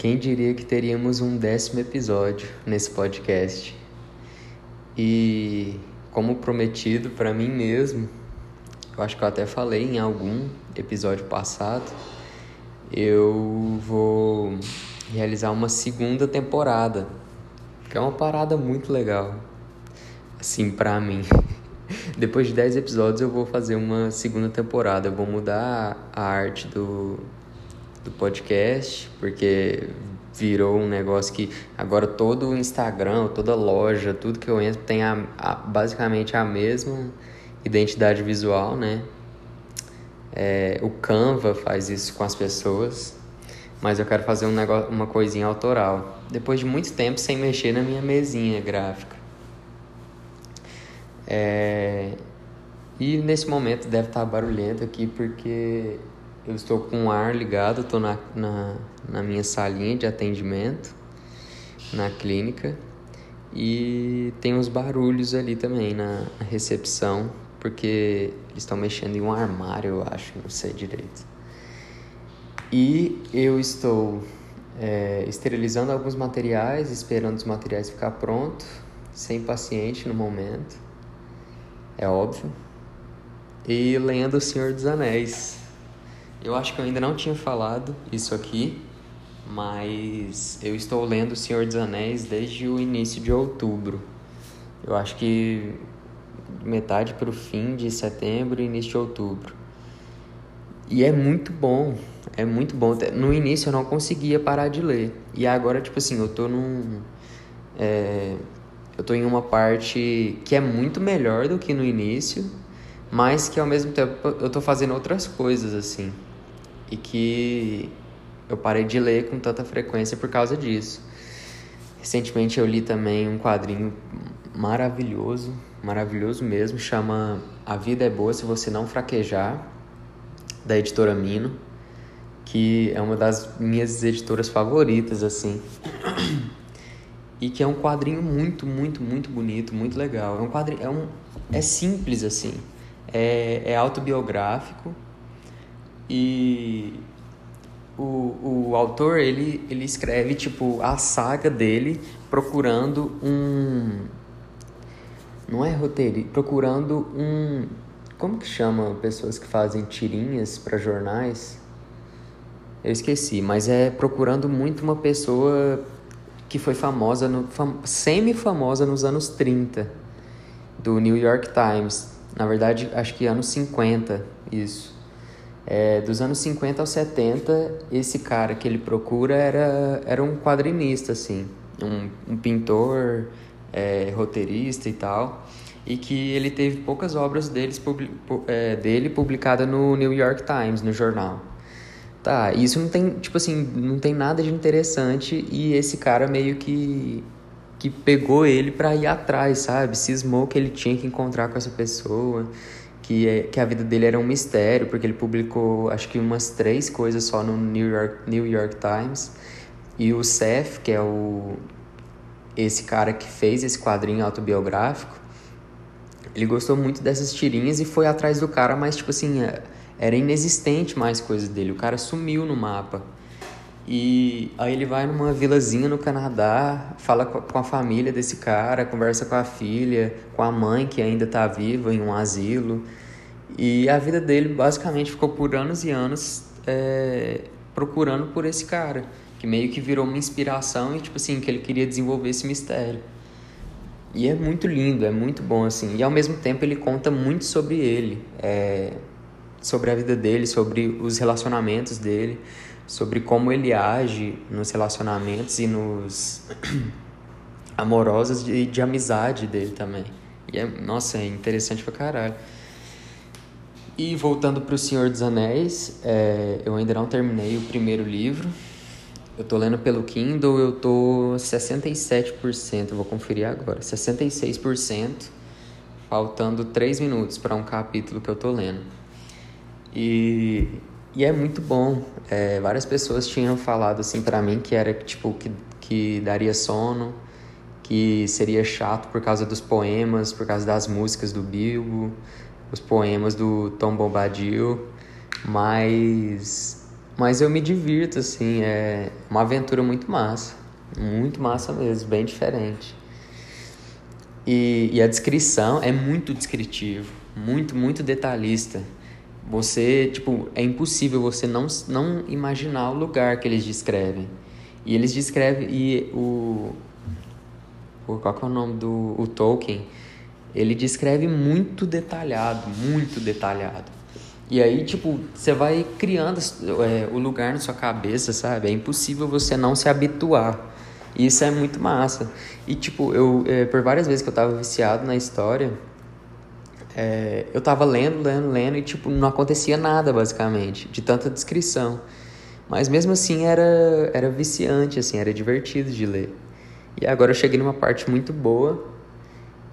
Quem diria que teríamos um décimo episódio nesse podcast? E como prometido para mim mesmo, eu acho que eu até falei em algum episódio passado, eu vou realizar uma segunda temporada, que é uma parada muito legal, assim, pra mim. Depois de 10 episódios eu vou fazer uma segunda temporada, eu vou mudar a arte do, do podcast, porque virou um negócio que agora todo o Instagram, toda loja, tudo que eu entro tem a, a, basicamente a mesma identidade visual, né? É, o Canva faz isso com as pessoas, mas eu quero fazer um negócio, uma coisinha autoral. Depois de muito tempo sem mexer na minha mesinha gráfica. É, e nesse momento deve estar barulhento aqui porque eu estou com o ar ligado, estou na, na, na minha salinha de atendimento, na clínica, e tem uns barulhos ali também na recepção, porque eles estão mexendo em um armário, eu acho, não sei direito. E eu estou é, esterilizando alguns materiais, esperando os materiais ficar prontos, sem paciente no momento, é óbvio. E lendo O Senhor dos Anéis, eu acho que eu ainda não tinha falado isso aqui, mas eu estou lendo O Senhor dos Anéis desde o início de outubro. Eu acho que metade para o fim de setembro e início de outubro. E é muito bom, é muito bom. No início eu não conseguia parar de ler. E agora, tipo assim, eu tô num. É, eu tô em uma parte que é muito melhor do que no início, mas que ao mesmo tempo eu tô fazendo outras coisas, assim e que eu parei de ler com tanta frequência por causa disso. Recentemente eu li também um quadrinho maravilhoso, maravilhoso mesmo, chama A Vida é Boa Se Você Não Fraquejar, da editora Mino, que é uma das minhas editoras favoritas, assim. E que é um quadrinho muito, muito, muito bonito, muito legal. É um quadrinho, é um é simples assim. É, é autobiográfico, e o, o autor, ele, ele escreve, tipo, a saga dele procurando um... Não é roteiro, procurando um... Como que chama pessoas que fazem tirinhas para jornais? Eu esqueci, mas é procurando muito uma pessoa que foi famosa, no, fam, semi-famosa nos anos 30, do New York Times. Na verdade, acho que anos 50, isso. É, dos anos 50 aos 70, esse cara que ele procura era, era um quadrinista, assim, um, um pintor, é, roteirista e tal, e que ele teve poucas obras deles, é, dele publicadas no New York Times, no jornal. Tá, isso não tem, tipo assim, não tem nada de interessante e esse cara meio que que pegou ele para ir atrás, sabe? Cismou que ele tinha que encontrar com essa pessoa que, é, que a vida dele era um mistério, porque ele publicou acho que umas três coisas só no New York, New York Times. E o Seth, que é o esse cara que fez esse quadrinho autobiográfico, ele gostou muito dessas tirinhas e foi atrás do cara, mas tipo assim, é, era inexistente mais coisas dele. O cara sumiu no mapa. E aí ele vai numa vilazinha no Canadá, fala com a família desse cara, conversa com a filha, com a mãe que ainda está viva em um asilo. E a vida dele basicamente ficou por anos e anos é, procurando por esse cara, que meio que virou uma inspiração e tipo assim, que ele queria desenvolver esse mistério. E é muito lindo, é muito bom assim. E ao mesmo tempo ele conta muito sobre ele, é, sobre a vida dele, sobre os relacionamentos dele sobre como ele age nos relacionamentos e nos amorosos e de, de amizade dele também. E é, nossa, é interessante pra caralho. E voltando pro Senhor dos Anéis, é, eu ainda não terminei o primeiro livro. Eu tô lendo pelo Kindle, eu tô 67%, vou conferir agora, 66%, faltando 3 minutos para um capítulo que eu tô lendo. E e é muito bom. É, várias pessoas tinham falado assim para mim que era tipo que, que daria sono, que seria chato por causa dos poemas, por causa das músicas do Bilbo, os poemas do Tom Bombadil, mas Mas eu me divirto, assim, é uma aventura muito massa. Muito massa mesmo, bem diferente. E, e a descrição é muito descritivo, muito, muito detalhista. Você, tipo, é impossível você não, não imaginar o lugar que eles descrevem. E eles descrevem, e o. Qual é o nome do o Tolkien? Ele descreve muito detalhado, muito detalhado. E aí, tipo, você vai criando é, o lugar na sua cabeça, sabe? É impossível você não se habituar. E isso é muito massa. E, tipo, eu, é, por várias vezes que eu tava viciado na história, é, eu tava lendo, lendo, lendo e, tipo, não acontecia nada, basicamente, de tanta descrição. Mas mesmo assim era, era viciante, assim, era divertido de ler. E agora eu cheguei numa parte muito boa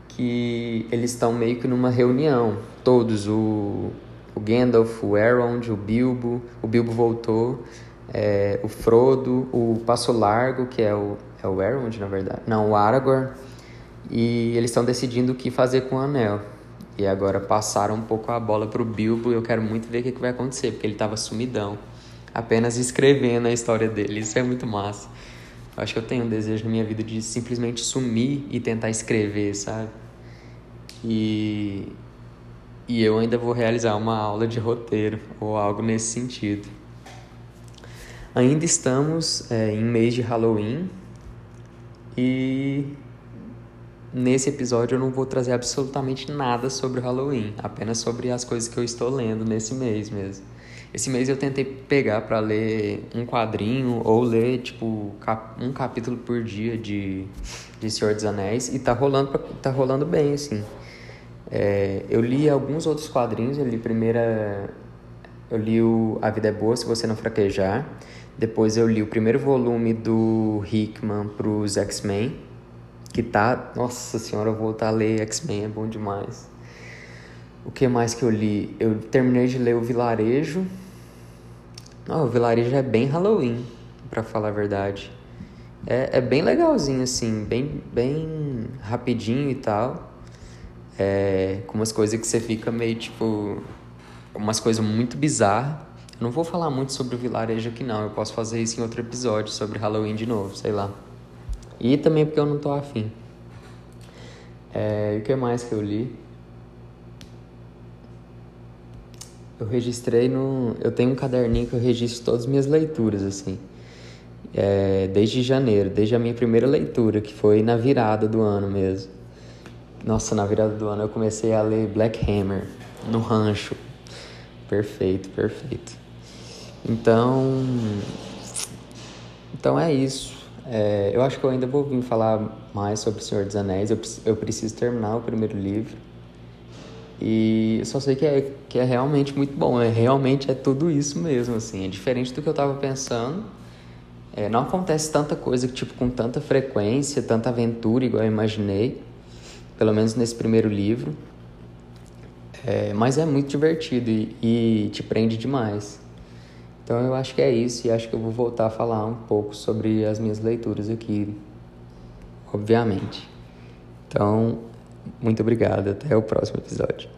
que eles estão meio que numa reunião, todos, o, o Gandalf, o Elrond, o Bilbo, o Bilbo voltou, é, o Frodo, o Passo Largo, que é o, é o Elrond, na verdade, não, o Aragorn, e eles estão decidindo o que fazer com o Anel. E agora passaram um pouco a bola pro Bilbo e eu quero muito ver o que, que vai acontecer, porque ele estava sumidão, apenas escrevendo a história dele, isso é muito massa. Eu acho que eu tenho um desejo na minha vida de simplesmente sumir e tentar escrever, sabe? E e eu ainda vou realizar uma aula de roteiro ou algo nesse sentido. Ainda estamos é, em mês de Halloween e nesse episódio eu não vou trazer absolutamente nada sobre Halloween, apenas sobre as coisas que eu estou lendo nesse mês mesmo. Esse mês eu tentei pegar para ler um quadrinho ou ler tipo um capítulo por dia de, de Senhor dos Anéis e tá rolando tá rolando bem assim. É, eu li alguns outros quadrinhos. Eu li primeira, eu li o A Vida é Boa se você não fraquejar. Depois eu li o primeiro volume do Hickman para os X-Men, que tá, nossa senhora, eu vou voltar a ler X-Men, é bom demais. O que mais que eu li? Eu terminei de ler o Vilarejo. O Vilarejo é bem Halloween, para falar a verdade. É, é bem legalzinho, assim, bem, bem rapidinho e tal é, com umas coisas que você fica meio tipo. umas coisas muito bizarras. Eu não vou falar muito sobre o vilarejo aqui, não. Eu posso fazer isso em outro episódio sobre Halloween de novo, sei lá. E também porque eu não tô afim. É, e o que mais que eu li? Eu registrei no. Eu tenho um caderninho que eu registro todas as minhas leituras, assim. É, desde janeiro, desde a minha primeira leitura, que foi na virada do ano mesmo. Nossa, na virada do ano eu comecei a ler Black Hammer no rancho. Perfeito, perfeito. Então, então é isso. É, eu acho que eu ainda vou vir falar mais sobre O Senhor dos Anéis. Eu, eu preciso terminar o primeiro livro. E eu só sei que é, que é realmente muito bom. É, realmente é tudo isso mesmo, assim. É diferente do que eu estava pensando. É, não acontece tanta coisa, tipo, com tanta frequência, tanta aventura igual eu imaginei pelo menos nesse primeiro livro. É, mas é muito divertido e, e, te prende demais. Então eu acho que é isso e acho que eu vou voltar a falar um pouco sobre as minhas leituras aqui, obviamente. Então, muito obrigado, até o próximo episódio.